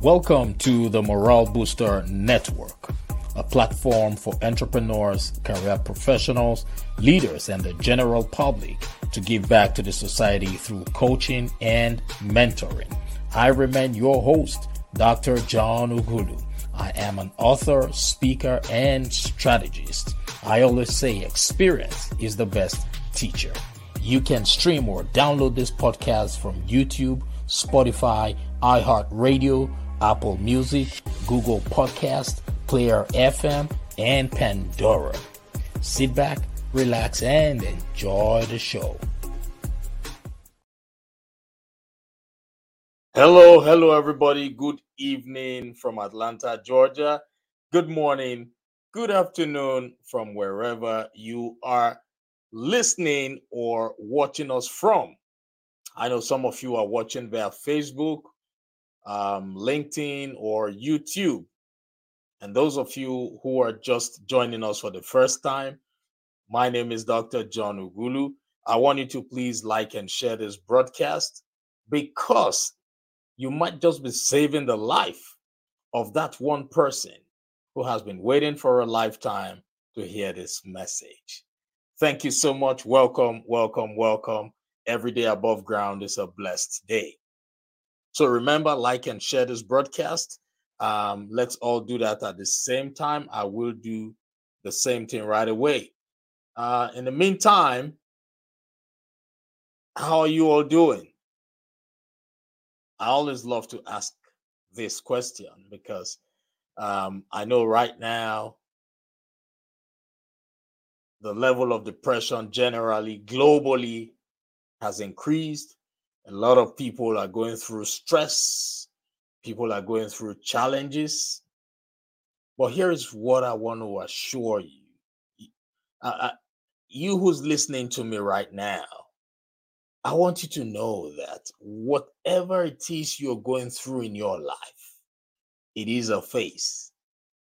Welcome to the Morale Booster Network, a platform for entrepreneurs, career professionals, leaders, and the general public to give back to the society through coaching and mentoring. I remain your host, Dr. John Ughulu. I am an author, speaker, and strategist. I always say experience is the best teacher. You can stream or download this podcast from YouTube, Spotify, iHeartRadio, Apple Music, Google Podcast, Player FM, and Pandora. Sit back, relax, and enjoy the show. Hello, hello, everybody. Good evening from Atlanta, Georgia. Good morning, good afternoon from wherever you are listening or watching us from. I know some of you are watching via Facebook, um, LinkedIn, or YouTube. And those of you who are just joining us for the first time, my name is Dr. John Ughulu. I want you to please like and share this broadcast because you might just be saving the life of that one person who has been waiting for a lifetime to hear this message. Thank you so much. Welcome, welcome, welcome. Every day above ground is a blessed day. So remember, like and share this broadcast. Um, let's all do that at the same time. I will do the same thing right away. Uh, in the meantime, how are you all doing? I always love to ask this question because um, I know right now the level of depression generally globally has increased. A lot of people are going through stress, people are going through challenges. But here is what I want to assure you. you who's listening to me right now, I want you to know that whatever it is you're going through in your life, it is a phase.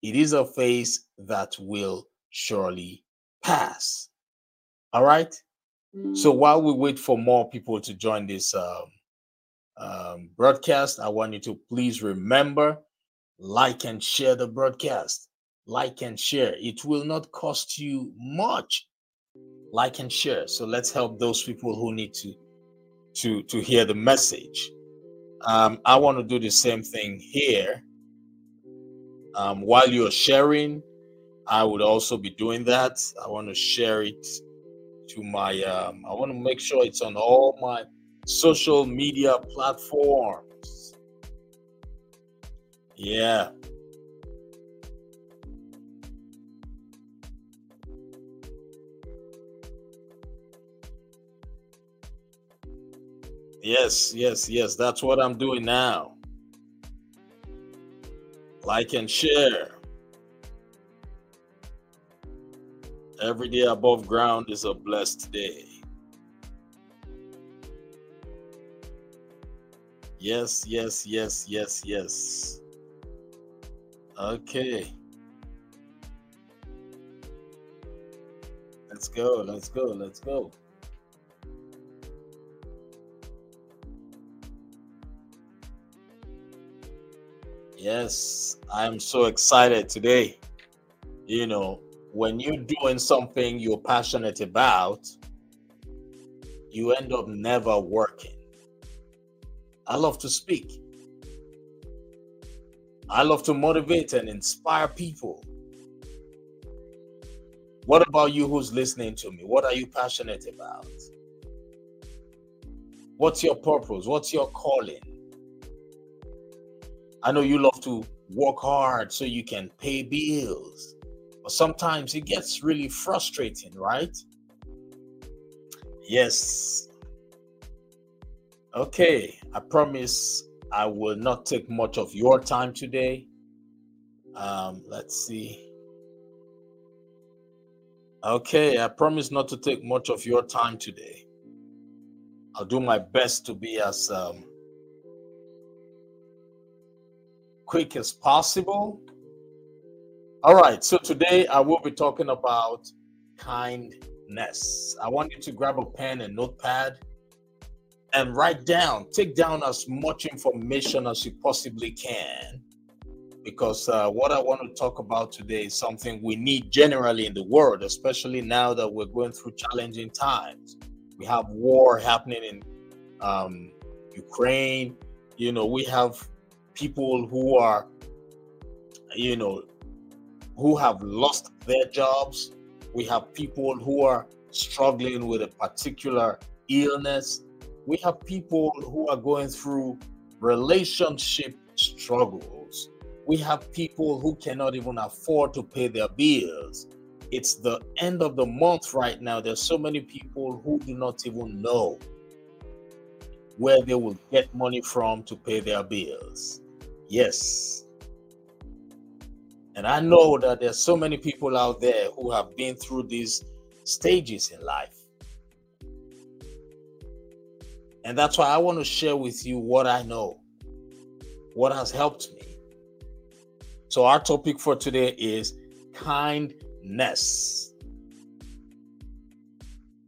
It is a phase that will surely pass. All right. So while we wait for more people to join this um, um, broadcast, I want you to please remember like and share the broadcast. Like and share. It will not cost you much. Like and share. So let's help those people who need to to to hear the message. Um, I want to do the same thing here. Um, while you're sharing, I would also be doing that. I want to share it to my. Um, I want to make sure it's on all my social media platforms. Yeah. Yes, yes, yes. That's what I'm doing now. Like and share. Every day above ground is a blessed day. Yes, yes, yes, yes, yes. Okay. Let's go, let's go, let's go. Yes, I'm so excited today. You know, when you're doing something you're passionate about, you end up never working. I love to speak. I love to motivate and inspire people. What about you who's listening to me? What are you passionate about? What's your purpose? What's your calling? I know you love to work hard so you can pay bills, sometimes it gets really frustrating, right? Yes. Okay, I promise I will not take much of your time today. Um, let's see. Okay, I promise not to take much of your time today. I'll do my best to be as um, quick as possible. All right, so today I will be talking about kindness. I want you to grab a pen and notepad and write down, take down as much information as you possibly can. Because uh, what I want to talk about today is something we need generally in the world, especially now that we're going through challenging times. We have war happening in um, Ukraine. You know, we have people who are, you know, who have lost their jobs. We have people who are struggling with a particular illness. We have people who are going through relationship struggles. We have people who cannot even afford to pay their bills. It's the end of the month right now. There's so many people who do not even know where they will get money from to pay their bills. Yes. And I know that there's so many people out there who have been through these stages in life. And that's why I want to share with you what I know, what has helped me. So, our topic for today is kindness.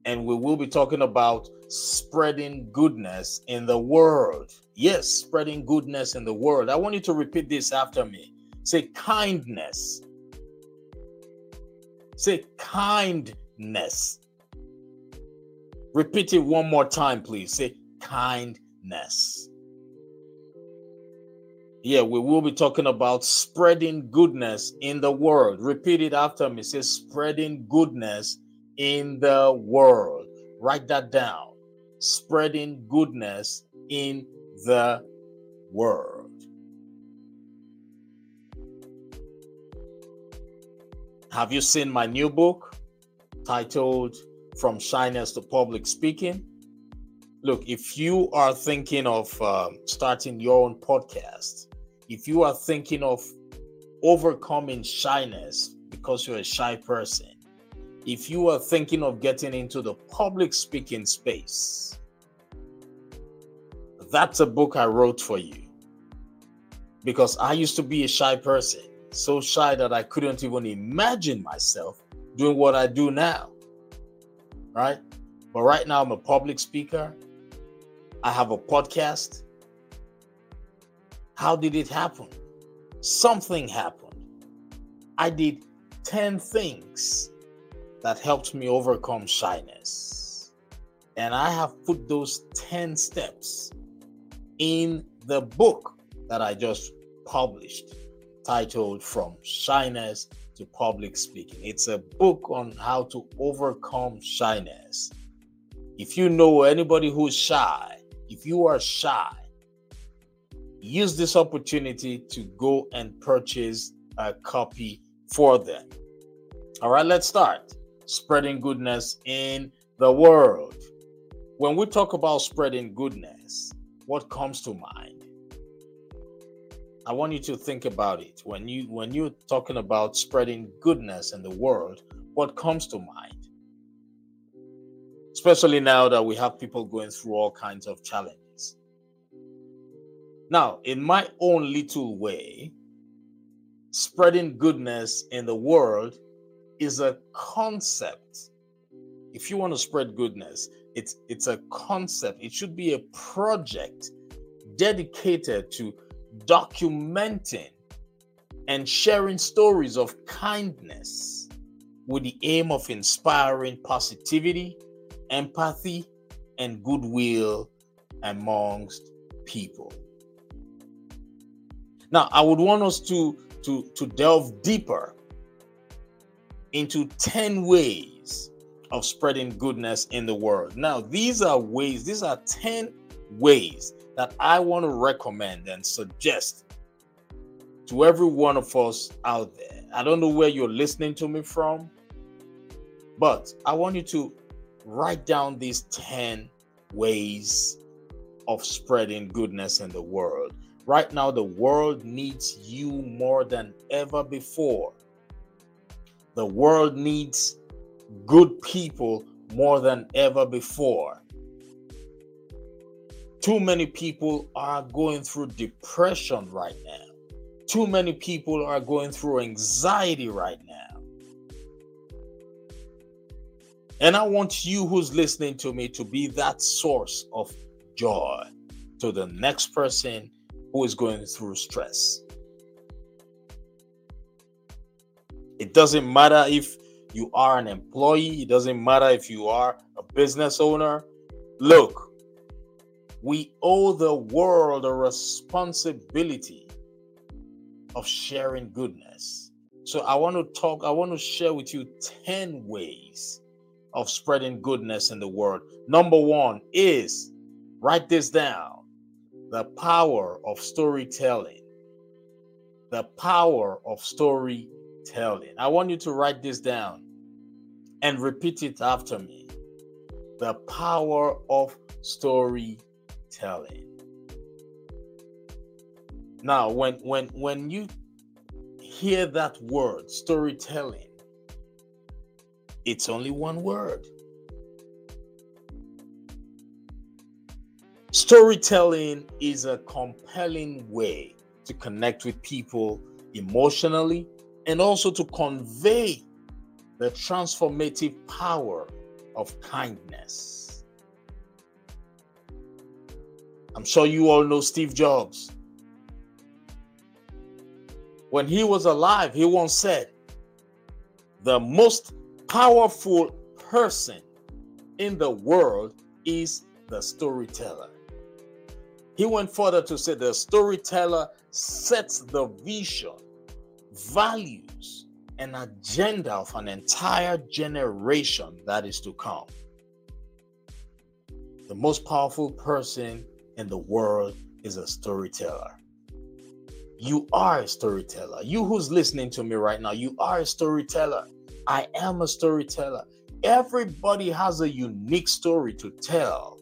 And we will be talking about spreading goodness in the world. Yes, spreading goodness in the world. I want you to repeat this after me. Say kindness. Say kindness. Repeat it one more time, please. Say kindness. Yeah, we will be talking about spreading goodness in the world. Repeat it after me. Say spreading goodness in the world. Write that down spreading goodness in the world. Have you seen my new book titled From Shyness to Public Speaking? Look, if you are thinking of uh, starting your own podcast, if you are thinking of overcoming shyness because you're a shy person, if you are thinking of getting into the public speaking space, that's a book I wrote for you. Because I used to be a shy person, so shy that I couldn't even imagine myself doing what I do now. Right? But right now, I'm a public speaker. I have a podcast. How did it happen? Something happened. I did 10 things that helped me overcome shyness. And I have put those 10 steps in the book that I just published titled From Shyness to Public Speaking. It's a book on how to overcome shyness. If you know anybody who's shy, if you are shy, use this opportunity to go and purchase a copy for them. All right, let's start spreading goodness in the world. When we talk about spreading goodness, what comes to mind? I want you to think about it. When you when you're talking about spreading goodness in the world, what comes to mind? Especially now that we have people going through all kinds of challenges. Now, in my own little way, spreading goodness in the world is a concept. If you want to spread goodness, it's it's a concept. It should be a project dedicated to documenting and sharing stories of kindness with the aim of inspiring positivity, empathy, and goodwill amongst people. Now, I would want us to, to, to delve deeper into 10 ways of spreading goodness in the world. Now, these are ways, these are 10 ways that I want to recommend and suggest to every one of us out there. I don't know where you're listening to me from, but I want you to write down these 10 ways of spreading goodness in the world. Right now, the world needs you more than ever before. The world needs good people more than ever before. Too many people are going through depression right now. Too many people are going through anxiety right now. And I want you who's listening to me to be that source of joy to the next person who is going through stress. It doesn't matter if you are an employee, it doesn't matter if you are a business owner. Look, we owe the world a responsibility of sharing goodness. So I want to talk, I want to share with you 10 ways of spreading goodness in the world. Number one is write this down the power of storytelling. The power of storytelling. I want you to write this down and repeat it after me. The power of storytelling. Now, when when when you hear that word storytelling, it's only one word. Storytelling is a compelling way to connect with people emotionally and also to convey the transformative power of kindness. I'm sure you all know Steve Jobs. When he was alive, he once said, The most powerful person in the world is the storyteller. He went further to say the storyteller sets the vision, values, and agenda of an entire generation that is to come. The most powerful person in the world is a storyteller. You are a storyteller. You who's listening to me right now, you are a storyteller. I am a storyteller. Everybody has a unique story to tell,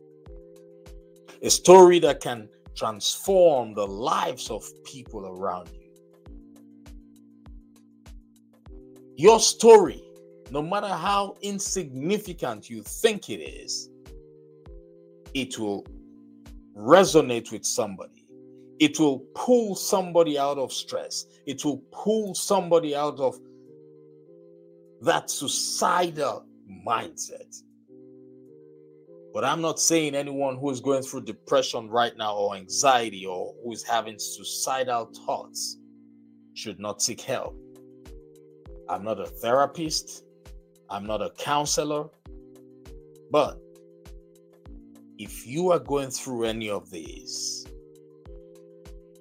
a story that can transform the lives of people around you. Your story, no matter how insignificant you think it is, it will resonate with somebody. It will pull somebody out of stress. It will pull somebody out of that suicidal mindset. But I'm not saying anyone who is going through depression right now or anxiety or who is having suicidal thoughts should not seek help. I'm not a therapist, I'm not a counselor, but if you are going through any of these,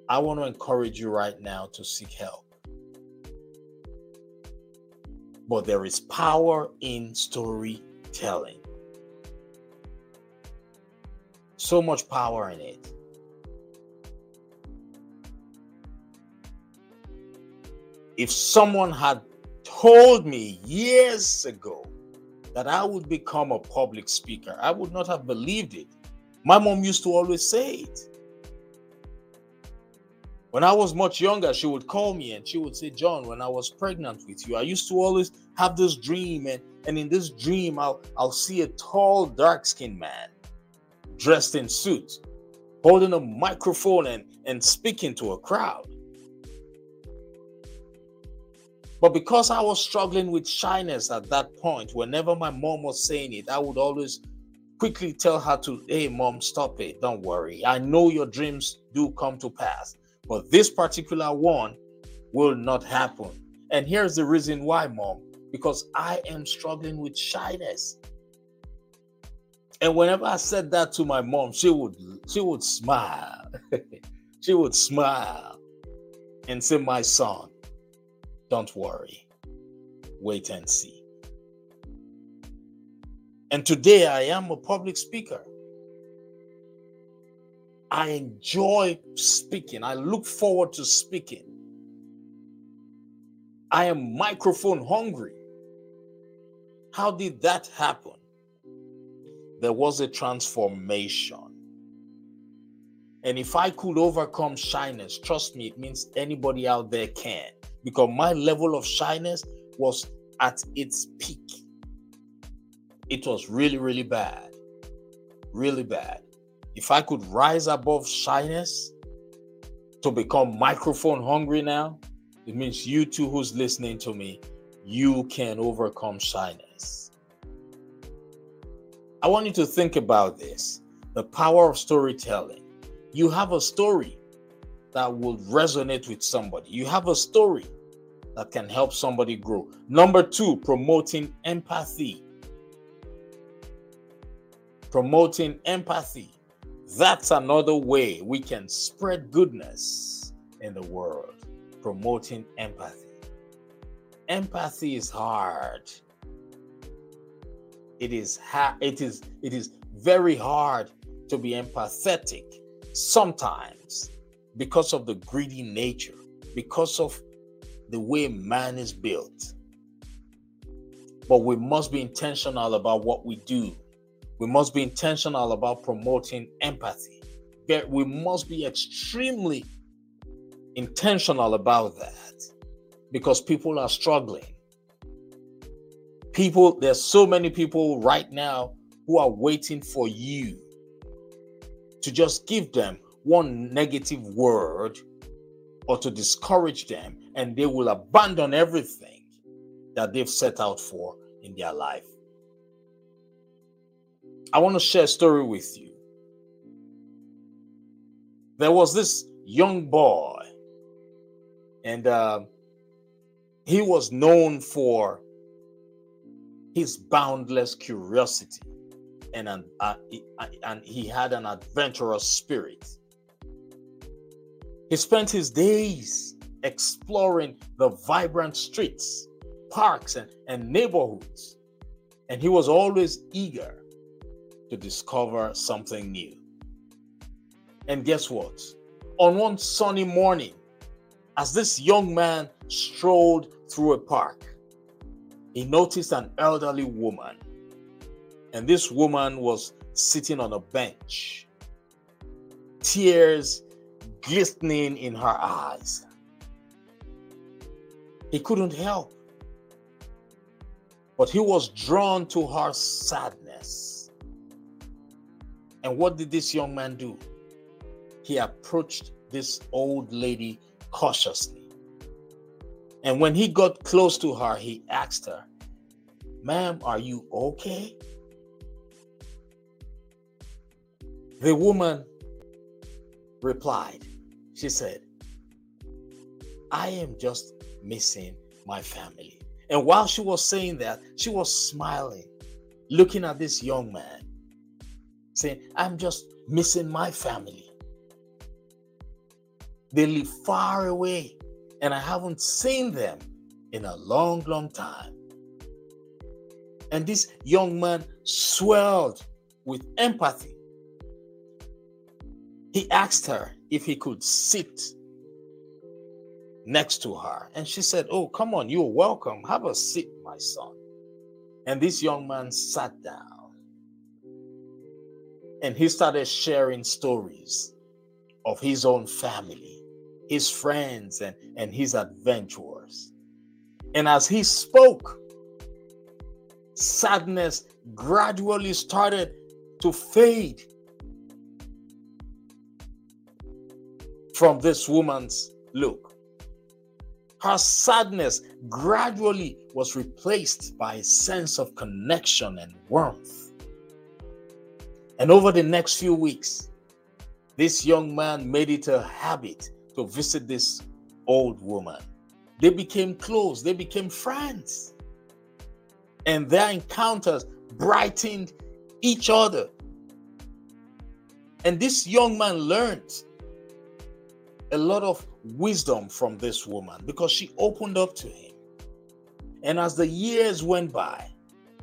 I want to encourage you right now to seek help. But there is power in storytelling. So much power in it. If someone had told me years ago that I would become a public speaker, I would not have believed it. My mom used to always say it. When I was much younger, she would call me and she would say, John, when I was pregnant with you, I used to always have this dream, and, and in this dream, I'll, I'll see a tall, dark skinned man dressed in suits, holding a microphone and, and speaking to a crowd. But because I was struggling with shyness at that point, whenever my mom was saying it, I would always quickly tell her to, hey, mom, stop it. Don't worry. I know your dreams do come to pass, but this particular one will not happen. And here's the reason why, mom because I am struggling with shyness. And whenever I said that to my mom, she would she would smile. she would smile and say, "My son, don't worry. Wait and see." And today I am a public speaker. I enjoy speaking. I look forward to speaking. I am microphone hungry. How did that happen? there was a transformation. And if I could overcome shyness, trust me, it means anybody out there can. Because my level of shyness was at its peak. It was really, really bad. Really bad. If I could rise above shyness to become microphone hungry now, it means you too, who's listening to me, you can overcome shyness. I want you to think about this. The power of storytelling. You have a story that will resonate with somebody. You have a story that can help somebody grow. Number two, promoting empathy. Promoting empathy. That's another way we can spread goodness in the world. Promoting empathy. Empathy is hard. It is ha- it is it is very hard to be empathetic sometimes because of the greedy nature, because of the way man is built. But we must be intentional about what we do. We must be intentional about promoting empathy. We must be extremely intentional about that because people are struggling. People, there's so many people right now who are waiting for you to just give them one negative word or to discourage them, and they will abandon everything that they've set out for in their life. I want to share a story with you. There was this young boy, and uh, he was known for his boundless curiosity and an, uh, and he had an adventurous spirit. He spent his days exploring the vibrant streets, parks, and, and neighborhoods, and he was always eager to discover something new. And guess what? On one sunny morning, as this young man strolled through a park, he noticed an elderly woman. And this woman was sitting on a bench, tears glistening in her eyes. He couldn't help, but he was drawn to her sadness. And what did this young man do? He approached this old lady cautiously. And when he got close to her, he asked her, Ma'am, are you okay? The woman replied, She said, I am just missing my family. And while she was saying that, she was smiling, looking at this young man, saying, I'm just missing my family. They live far away, and I haven't seen them in a long, long time. And this young man swelled with empathy. He asked her if he could sit next to her. And she said, Oh, come on, you're welcome. Have a seat, my son. And this young man sat down and he started sharing stories of his own family, his friends, and, and his adventures. And as he spoke, sadness gradually started to fade from this woman's look. Her sadness gradually was replaced by a sense of connection and warmth. And over the next few weeks, this young man made it a habit to visit this old woman. They became close, they became friends and their encounters brightened each other. And this young man learned a lot of wisdom from this woman because she opened up to him. And as the years went by,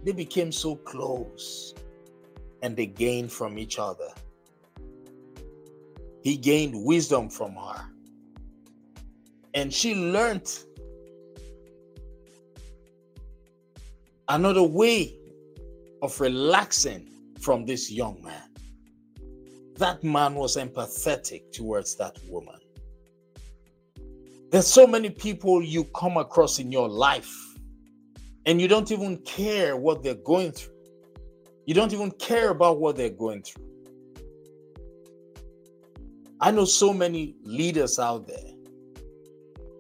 they became so close and they gained from each other. He gained wisdom from her. And she learned another way of relaxing from this young man. That man was empathetic towards that woman. There's so many people you come across in your life, and you don't even care what they're going through. You don't even care about what they're going through. I know so many leaders out there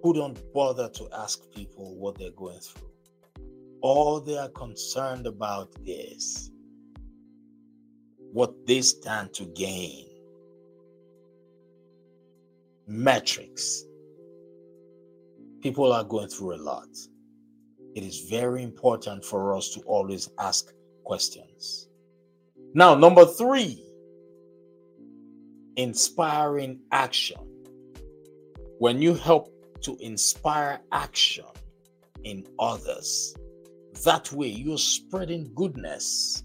who don't bother to ask people what they're going through. All they are concerned about is what they stand to gain. Metrics. People are going through a lot. It is very important for us to always ask questions. Now, number three, inspiring action. When you help to inspire action in others, that way you're spreading goodness.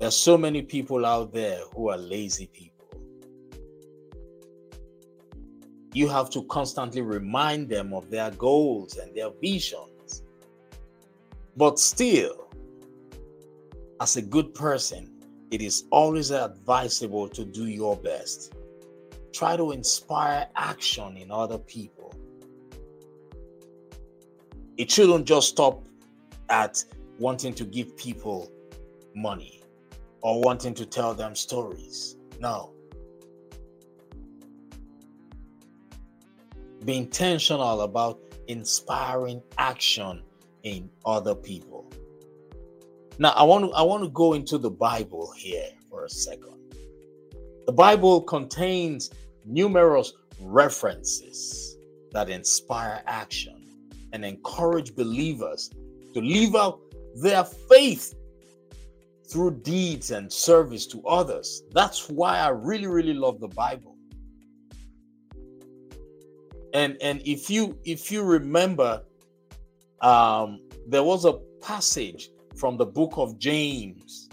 There's so many people out there who are lazy people. You have to constantly remind them of their goals and their visions. But still, as a good person, it is always advisable to do your best. Try to inspire action in other people. It shouldn't just stop at wanting to give people money or wanting to tell them stories. No. Be intentional about inspiring action in other people. Now, I want to I want to go into the Bible here for a second. The Bible contains numerous references that inspire action and encourage believers to live out their faith through deeds and service to others. That's why I really, really love the Bible. And and if you if you remember, um, there was a passage from the book of James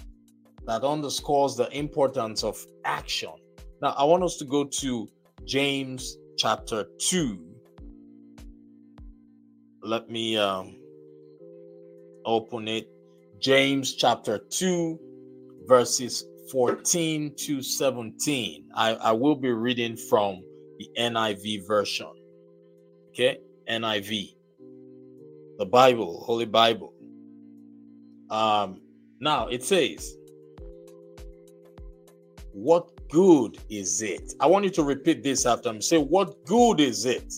that underscores the importance of action. Now, I want us to go to James chapter 2. Let me um, open it James chapter 2, verses 14 to 17. I, I will be reading from the NIV version. Okay, NIV, the Bible, Holy Bible. Um, now it says, What good is it? I want you to repeat this after me. Say, What good is it?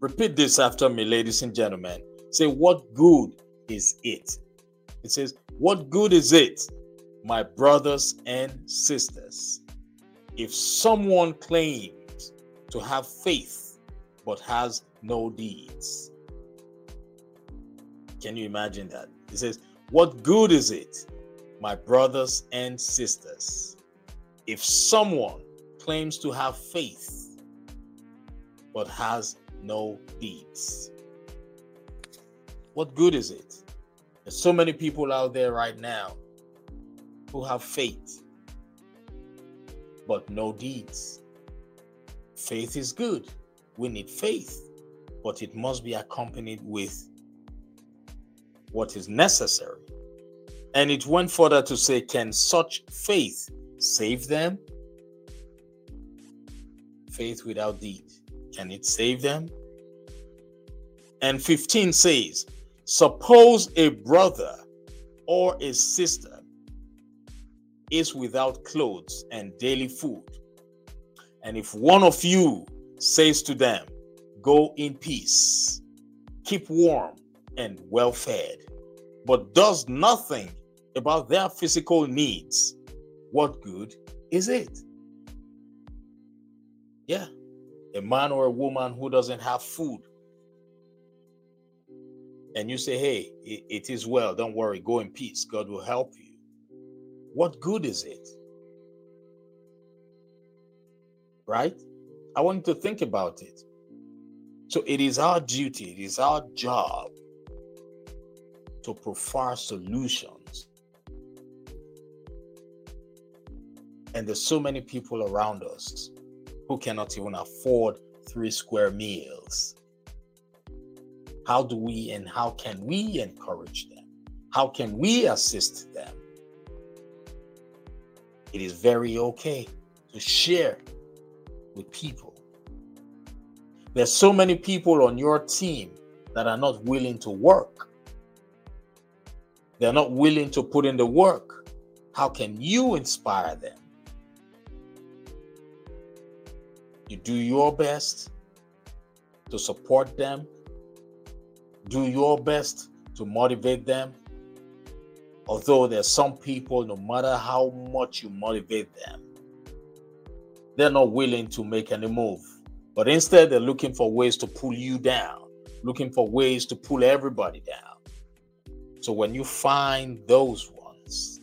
Repeat this after me, ladies and gentlemen. Say, What good is it? It says, What good is it, my brothers and sisters, if someone claims to have faith but has no deeds? Can you imagine that? He says, What good is it, my brothers and sisters, if someone claims to have faith but has no deeds? What good is it? There's so many people out there right now who have faith, but no deeds. Faith is good. We need faith, but it must be accompanied with what is necessary. And it went further to say, Can such faith save them? Faith without deed, can it save them? And 15 says, Suppose a brother or a sister is without clothes and daily food, and if one of you says to them, Go in peace, keep warm and well fed, but does nothing about their physical needs, what good is it? Yeah, a man or a woman who doesn't have food and you say, hey, it, it is well, don't worry, go in peace, God will help you, what good is it? Right? I want you to think about it. So it is our duty, it is our job to provide solutions. And there's so many people around us who cannot even afford three square meals. How do we and how can we encourage them? How can we assist them? It is very okay to share with people. There's so many people on your team that are not willing to work. They're not willing to put in the work. How can you inspire them? You do your best to support them do your best to motivate them, Although there's some people, no matter how much you motivate them, they're not willing to make any move. But instead, they're looking for ways to pull you down, looking for ways to pull everybody down. So when you find those ones,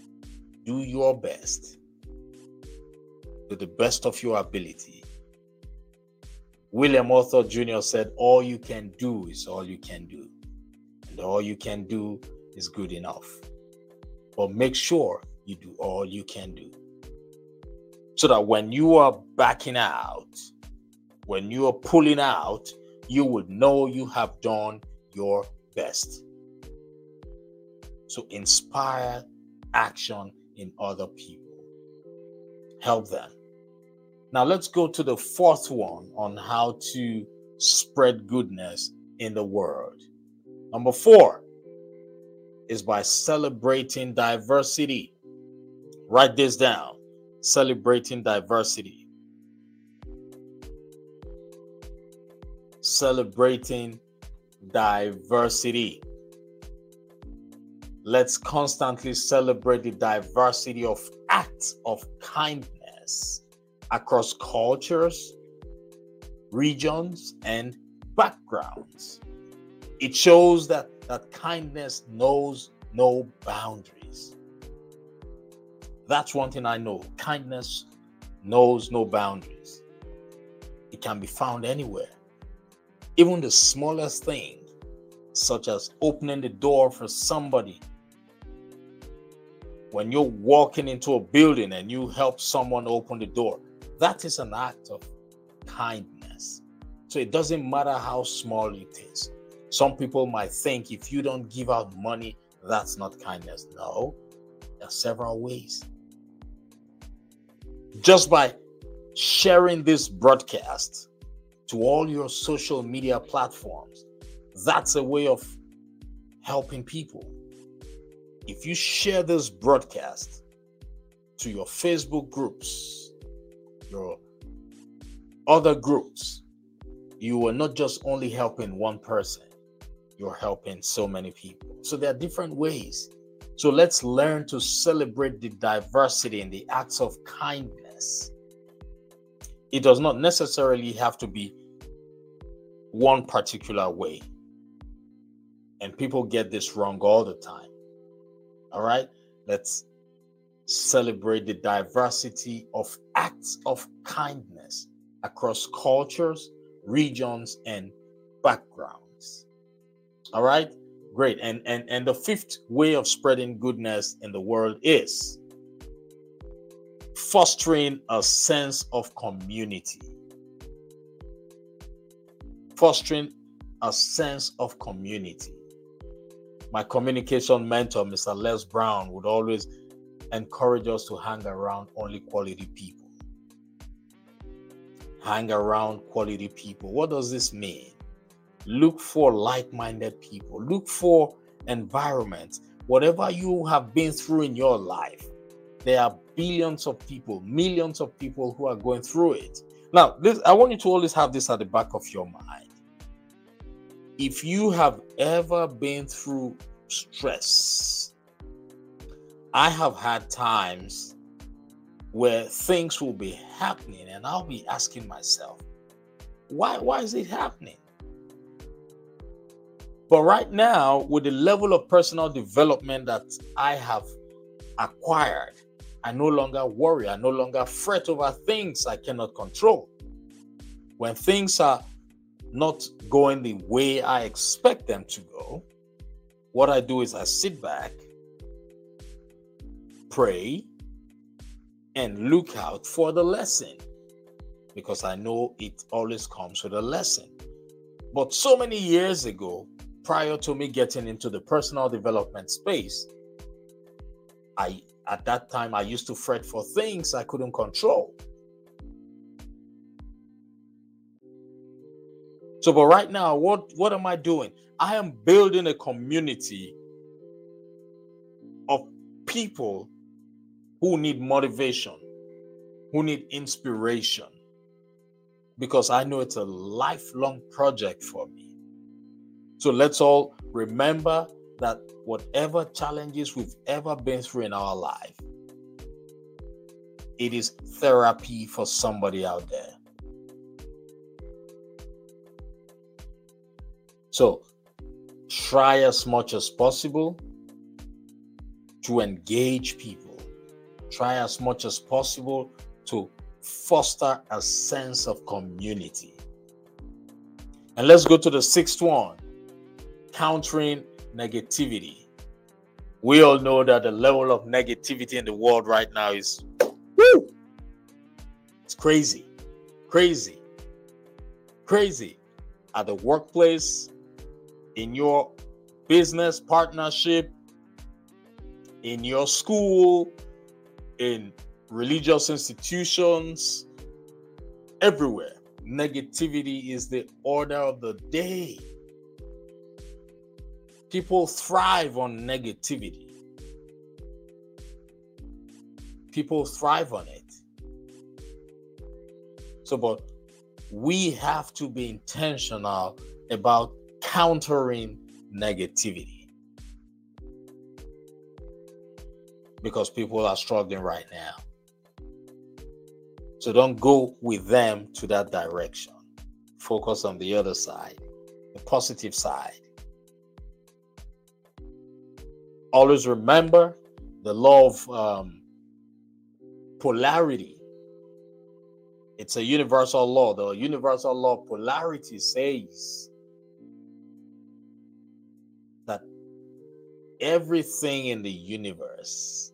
do your best to the best of your ability. William Arthur Jr. said, All you can do is all you can do. And all you can do is good enough. But make sure you do all you can do. So that when you are backing out, when you are pulling out, you would know you have done your best. So inspire action in other people. Help them. Now let's go to the fourth one on how to spread goodness in the world. Number four, is by celebrating diversity. Write this down celebrating diversity. Celebrating diversity. Let's constantly celebrate the diversity of acts of kindness across cultures, regions, and backgrounds. It shows that that kindness knows no boundaries. That's one thing I know. Kindness knows no boundaries. It can be found anywhere. Even the smallest thing, such as opening the door for somebody. When you're walking into a building and you help someone open the door, that is an act of kindness. So it doesn't matter how small it is. Some people might think if you don't give out money, that's not kindness. No, there are several ways. Just by sharing this broadcast to all your social media platforms, that's a way of helping people. If you share this broadcast to your Facebook groups, your other groups, you are not just only helping one person, you're helping so many people. So there are different ways. So let's learn to celebrate the diversity and the acts of kindness. It does not necessarily have to be one particular way. And people get this wrong all the time. All right? Let's celebrate the diversity of acts of kindness across cultures, regions, and backgrounds. All right, great. And and and the fifth way of spreading goodness in the world is fostering a sense of community. Fostering a sense of community. My communication mentor, Mr. Les Brown, would always encourage us to hang around only quality people. Hang around quality people. What does this mean? Look for like minded people, look for environments. Whatever you have been through in your life, there are billions of people, millions of people who are going through it. Now, this, I want you to always have this at the back of your mind. If you have ever been through stress, I have had times where things will be happening and I'll be asking myself, why why is it happening? But right now, with the level of personal development that I have acquired, I no longer worry. I no longer fret over things I cannot control. When things are not going the way I expect them to go, what I do is I sit back, pray, and look out for the lesson because I know it always comes with a lesson. But so many years ago, prior to me getting into the personal development space, I at that time I used to fret for things I couldn't control. So, but right now, what what am I doing? I am building a community of people who need motivation, who need inspiration, because I know it's a lifelong project for me. So let's all remember that whatever challenges we've ever been through in our life, it is therapy for somebody out there. So try as much as possible to engage people. Try as much as possible to foster a sense of community. And let's go to the sixth one countering negativity. We all know that the level of negativity in the world right now is woo, it's crazy, crazy, crazy. At the workplace, in your business partnership, in your school, in religious institutions, everywhere. Negativity is the order of the day. People thrive on negativity. People thrive on it. So, but we have to be intentional about countering negativity because people are struggling right now. So don't go with them to that direction. Focus on the other side, the positive side. Always remember the law of um, polarity. It's a universal law. The universal law of polarity says that everything in the universe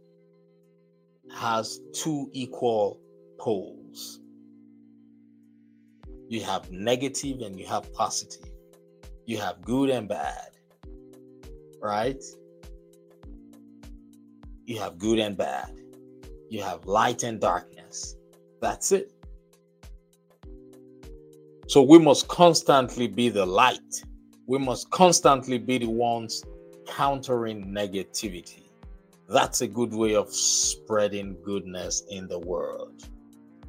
has two equal poles. You have negative and you have positive. You have good and bad. Right? You have good and bad. You have light and darkness. That's it. So we must constantly be the light we must constantly be the ones countering negativity. That's a good way of spreading goodness in the world.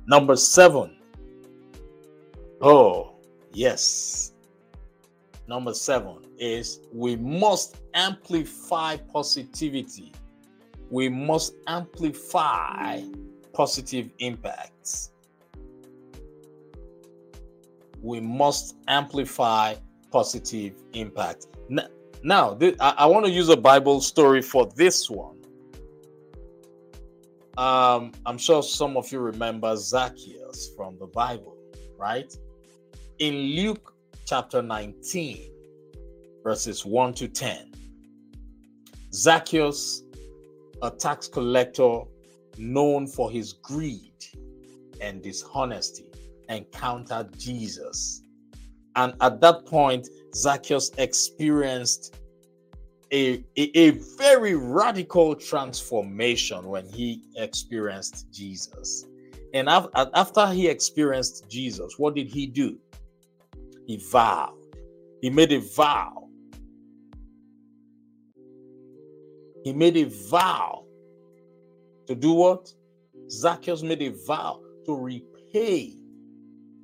Number seven. Oh, yes. Number seven is we must amplify positivity. We must amplify positive impacts. We must amplify positive impact. Now, I, I want to use a Bible story for this one. Um, I'm sure some of you remember Zacchaeus from the Bible, right? In Luke chapter 19, verses 1 to 10, Zacchaeus, a tax collector known for his greed and dishonesty, encountered Jesus and at that point, Zacchaeus experienced a, a, a, very radical transformation when he experienced Jesus. And after he experienced Jesus, what did he do? He vowed. He made a vow. He made a vow to do what? Zacchaeus made a vow to repay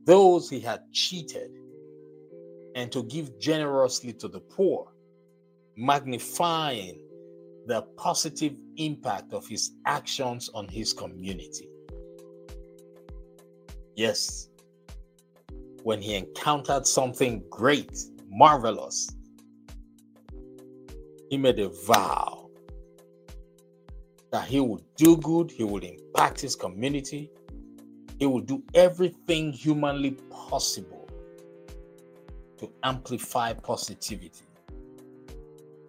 those he had cheated and to give generously to the poor, magnifying the positive impact of his actions on his community. Yes, when he encountered something great, marvelous, he made a vow that he will do good, he will impact his community, he will do everything humanly possible to amplify positivity.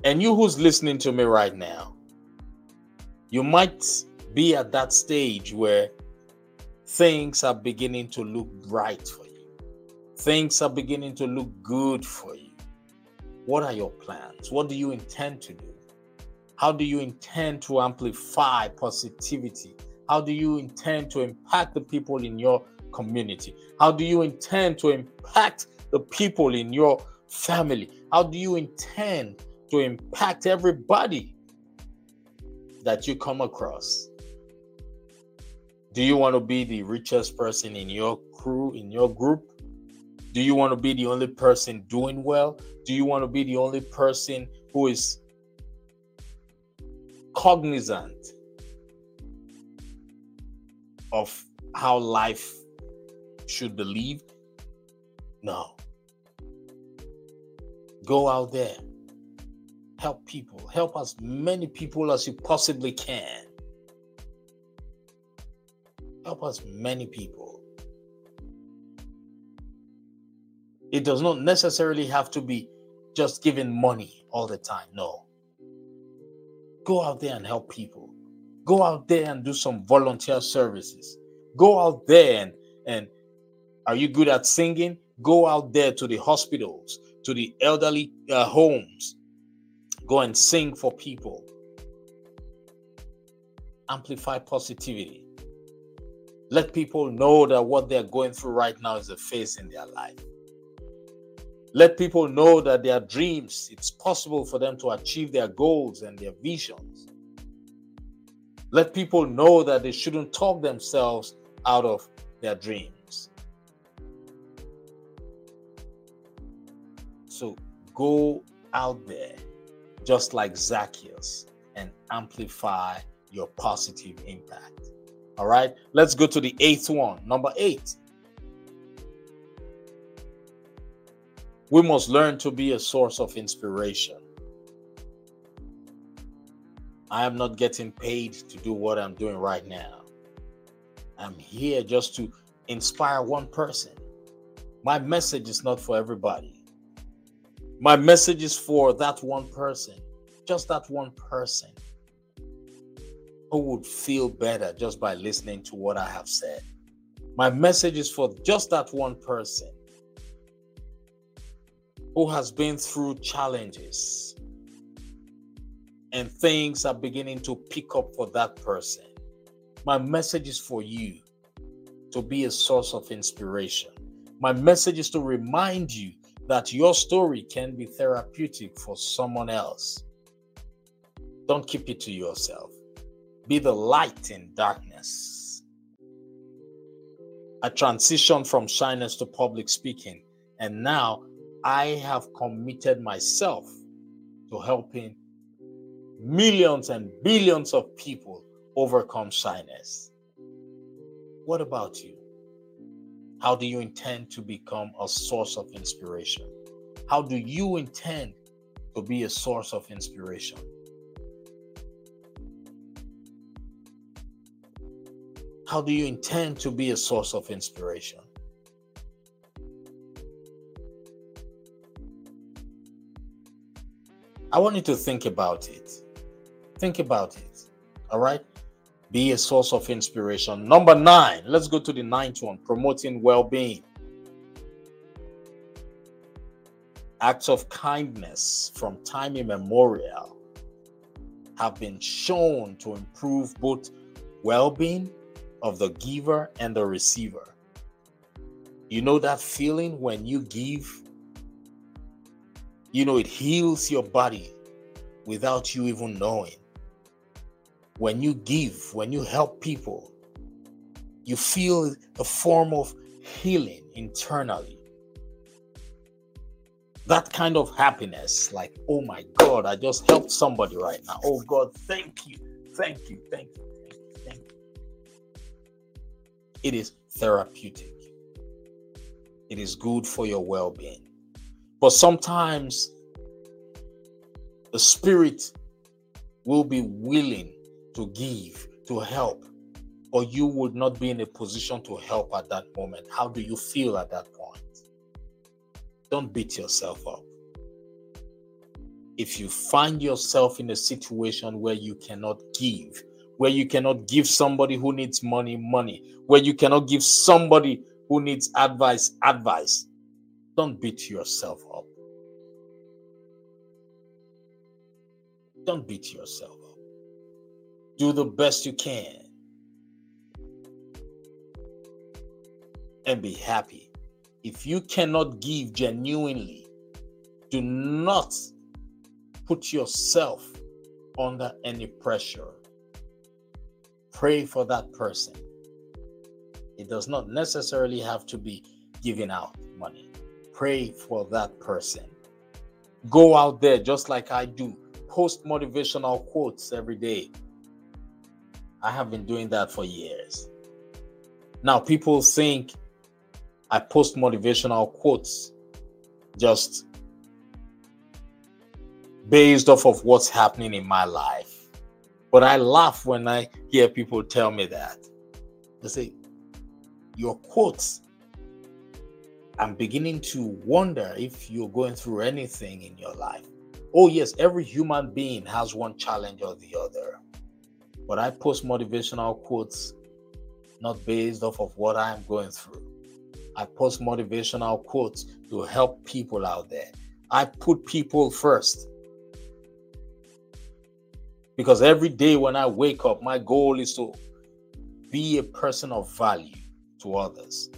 And you who's listening to me right now, you might be at that stage where things are beginning to look bright for you. Things are beginning to look good for you. What are your plans? What do you intend to do? How do you intend to amplify positivity? How do you intend to impact the people in your community? How do you intend to impact the people in your family? How do you intend to impact everybody that you come across? Do you want to be the richest person in your crew, in your group? Do you want to be the only person doing well? Do you want to be the only person who is cognizant of how life should be lived? No. Go out there, help people, help as many people as you possibly can. Help as many people. It does not necessarily have to be just giving money all the time. No. Go out there and help people. Go out there and do some volunteer services. Go out there and, and are you good at singing? Go out there to the hospitals, to the elderly uh, homes. Go and sing for people. Amplify positivity. Let people know that what they're going through right now is a phase in their life. Let people know that their dreams, it's possible for them to achieve their goals and their visions. Let people know that they shouldn't talk themselves out of their dreams. So go out there, just like Zacchaeus, and amplify your positive impact. All right, let's go to the eighth one. Number eight We must learn to be a source of inspiration. I am not getting paid to do what I'm doing right now. I'm here just to inspire one person. My message is not for everybody. My message is for that one person, just that one person who would feel better just by listening to what I have said. My message is for just that one person who has been through challenges and things are beginning to pick up for that person. My message is for you to be a source of inspiration. My message is to remind you that your story can be therapeutic for someone else. Don't keep it to yourself. Be the light in darkness. I transitioned from shyness to public speaking, and now I have committed myself to helping millions and billions of people overcome shyness. What about you? How do you intend to become a source of inspiration? How do you intend to be a source of inspiration? How do you intend to be a source of inspiration? I want you to think about it. Think about it. All right. Be a source of inspiration. Number nine, let's go to the ninth one promoting well being. Acts of kindness from time immemorial have been shown to improve both well being of the giver and the receiver. You know that feeling when you give you know, it heals your body without you even knowing. When you give, when you help people, you feel a form of healing internally. That kind of happiness, like, oh my God, I just helped somebody right now. Oh God, thank you, thank you, thank you, thank you, thank you. It is therapeutic, it is good for your well being. But sometimes the Spirit will be willing to give, to help, or you would not be in a position to help at that moment. How do you feel at that point? Don't beat yourself up. If you find yourself in a situation where you cannot give, where you cannot give somebody who needs money, money, where you cannot give somebody who needs advice, advice, don't beat yourself up. Don't beat yourself up. Do the best you can. And be happy. If you cannot give genuinely, do not put yourself under any pressure. Pray for that person. It does not necessarily have to be giving out money pray for that person. Go out there just like I do. post motivational quotes every day. I have been doing that for years. Now, people think I post motivational quotes just based off of what's happening in my life. But I laugh when I hear people tell me that. They say, Your quotes, I'm beginning to wonder if you're going through anything in your life. Oh, yes, every human being has one challenge or the other. But I post motivational quotes not based off of what I'm going through. I post motivational quotes to help people out there. I put people first. Because every day when I wake up, my goal is to be a person of value to others.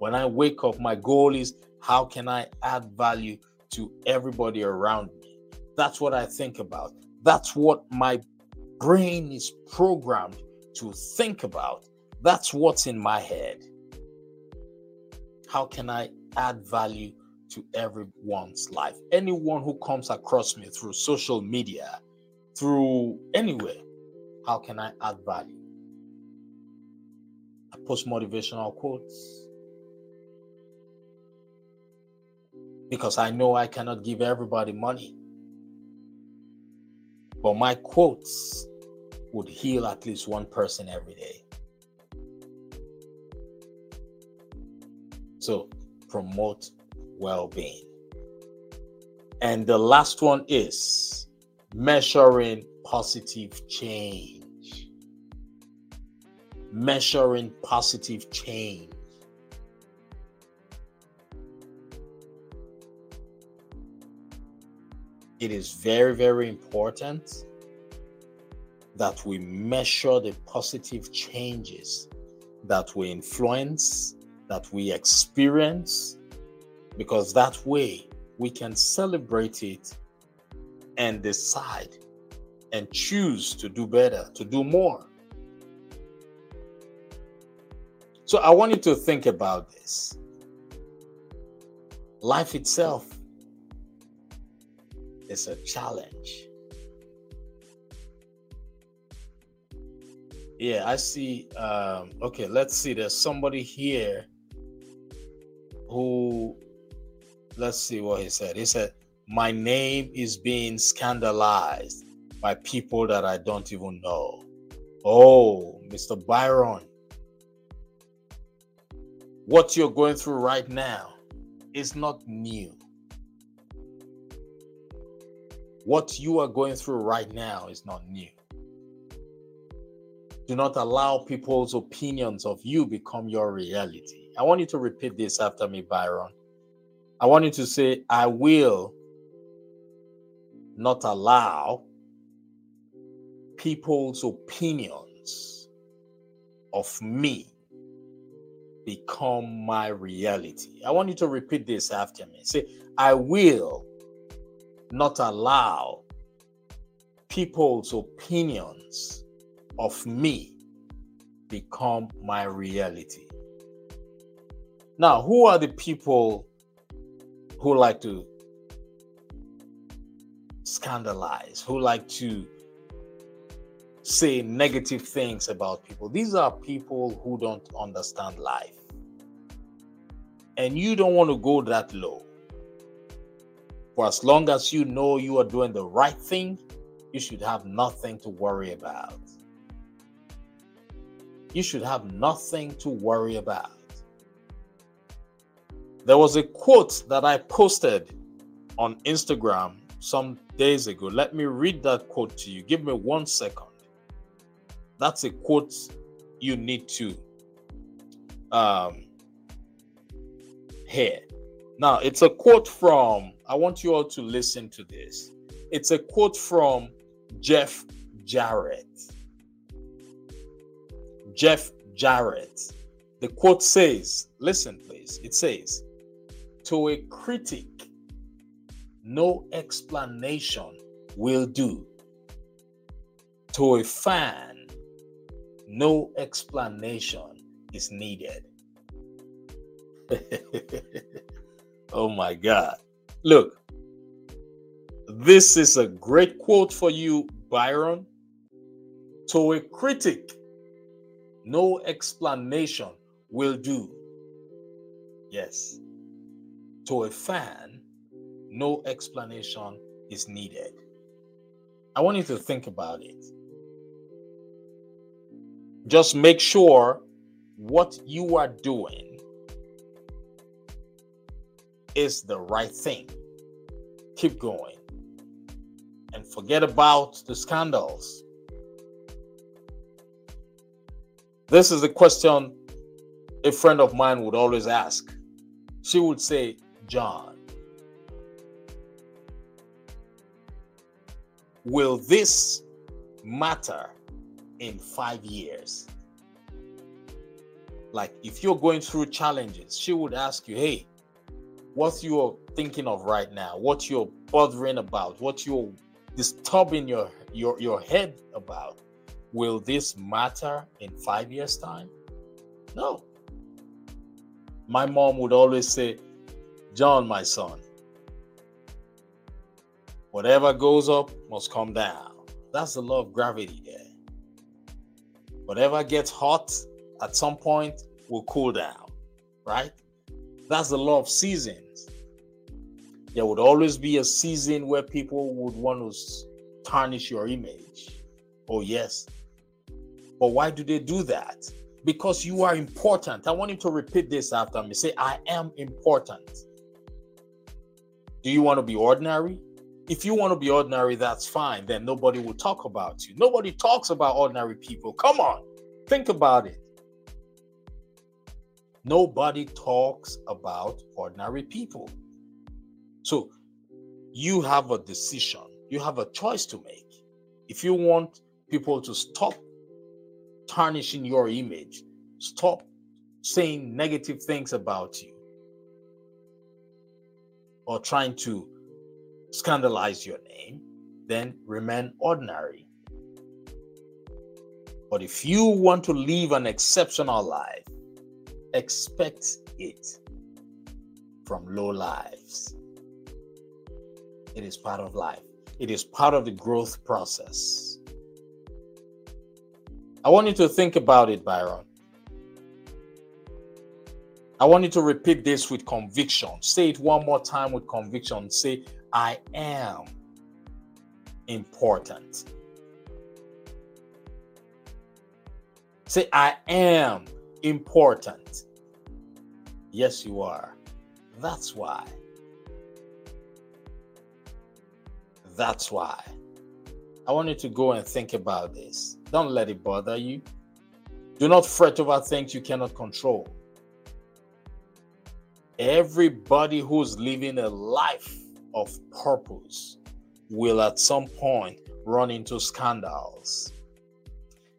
When I wake up, my goal is how can I add value to everybody around me? That's what I think about. That's what my brain is programmed to think about. That's what's in my head. How can I add value to everyone's life? Anyone who comes across me through social media, through anywhere, how can I add value? I post motivational quotes because I know I cannot give everybody money. But my quotes would heal at least one person every day. So promote well being. And the last one is measuring positive change. Measuring positive change. It is very, very important that we measure the positive changes that we influence, that we experience, because that way we can celebrate it and decide and choose to do better, to do more. So I want you to think about this. Life itself is a challenge. Yeah, I see. Um, okay, let's see. There's somebody here who, let's see what he said. He said, My name is being scandalized by people that I don't even know. Oh, Mr. Byron, what you're going through right now is not new. What you are going through right now is not new. Do not allow people's opinions of you become your reality. I want you to repeat this after me, Byron. I want you to say, I will not allow people's opinions of me become my reality. I want you to repeat this after me. Say, I will not allow people's opinions of me become my reality. Now, who are the people who like to scandalize, who like to say negative things about people? These are people who don't understand life. And you don't want to go that low. For as long as you know you are doing the right thing, you should have nothing to worry about you should have nothing to worry about. There was a quote that I posted on Instagram some days ago. Let me read that quote to you. Give me one second. That's a quote you need to um, hear. Now, it's a quote from, I want you all to listen to this. It's a quote from Jeff Jarrett. Jeff Jarrett. The quote says, listen, please. It says, To a critic, no explanation will do. To a fan, no explanation is needed. oh my God. Look, This is a great quote for you, Byron. To a critic, no explanation will do. Yes. To a fan, no explanation is needed. I want you to think about it. Just make sure what you are doing is the right thing. Keep going. And forget about the scandals. This is a question a friend of mine would always ask. She would say, John, will this matter in five years? Like if you're going through challenges, she would ask you, hey, what you're thinking of right now, what you're bothering about, what you're disturbing your your your head about, will this matter in five years' time? No. My mom would always say, John, my son, whatever goes up must come down. That's the law of gravity there. Whatever gets hot at some point will cool down, right? That's the law of seasons. There would always be a season where people would want to tarnish your image. Oh, yes. But why do they do that? Because you are important. I want you to repeat this after me. Say, I am important. Do you want to be ordinary? If you want to be ordinary, that's fine. Then nobody will talk about you. Nobody talks about ordinary people. Come on, think about it. Nobody talks about ordinary people. So you have a decision, you have a choice to make. If you want people to stop tarnishing your image, stop saying negative things about you, or trying to scandalize your name, then remain ordinary. But if you want to live an exceptional life, expect it from low lives. It is part of life, it is part of the growth process. I want you to think about it, Byron. I want you to repeat this with conviction. Say it one more time with conviction. Say, I am important. Say, I am important. Yes, you are. That's why. That's why. I want you to go and think about this. Don't let it bother you. Do not fret over things you cannot control. Everybody who's living a life of purpose will at some point run into scandals.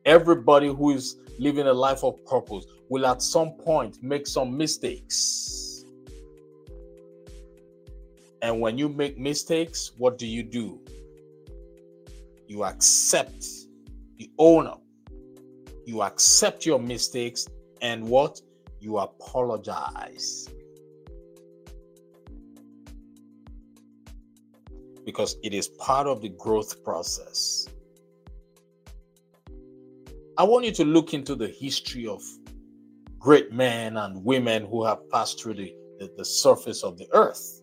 Everybody who is living a life of purpose will at some point make some mistakes. And when you make mistakes, what do you do? You accept, you own up, you accept your mistakes, and what? You apologize. Because it is part of the growth process. I want you to look into the history of great men and women who have passed through the, the, the surface of the earth.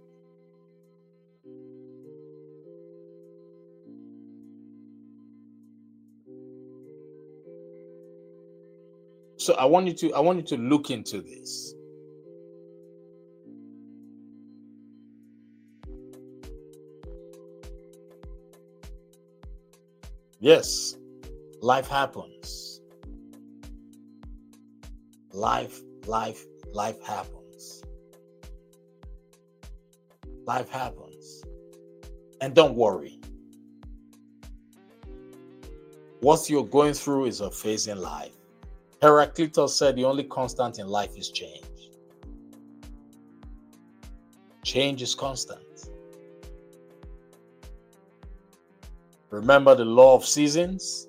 So I want you to I want you to look into this. Yes, life happens life, life, life happens. Life happens. And don't worry. What you're going through is a phase in life. Heraclitus said the only constant in life is change. Change is constant. Remember the law of seasons?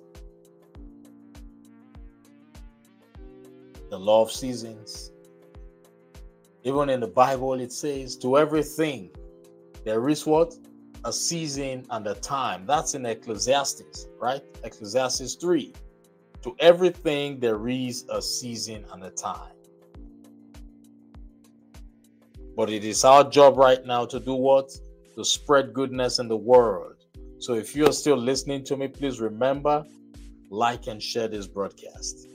Law of seasons. Even in the Bible, it says, To everything there is what? a season and a time. That's in Ecclesiastes, right? Ecclesiastes 3. To everything there is a season and a time. But it is our job right now to do what? To spread goodness in the world. So if you're still listening to me, please remember like and share this broadcast.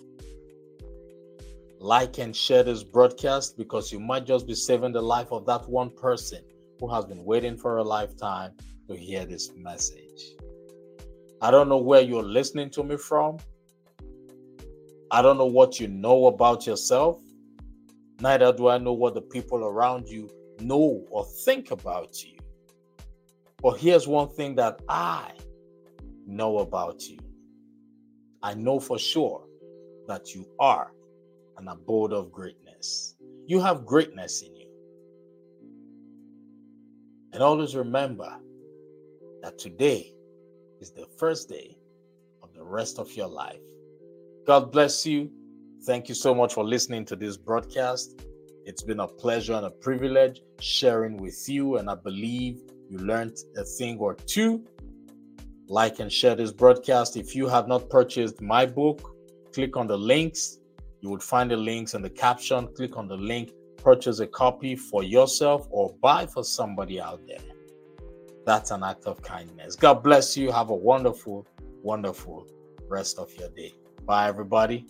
Like and share this broadcast because you might just be saving the life of that one person who has been waiting for a lifetime to hear this message. I don't know where you're listening to me from. I don't know what you know about yourself. Neither do I know what the people around you know or think about you. But here's one thing that I know about you I know for sure that you are an abode of greatness. You have greatness in you. And always remember that today is the first day of the rest of your life. God bless you. Thank you so much for listening to this broadcast. It's been a pleasure and a privilege sharing with you, and I believe you learned a thing or two. Like and share this broadcast. If you have not purchased my book, click on the links. You would find the links in the caption. Click on the link, purchase a copy for yourself or buy for somebody out there. That's an act of kindness. God bless you. Have a wonderful, wonderful rest of your day. Bye, everybody.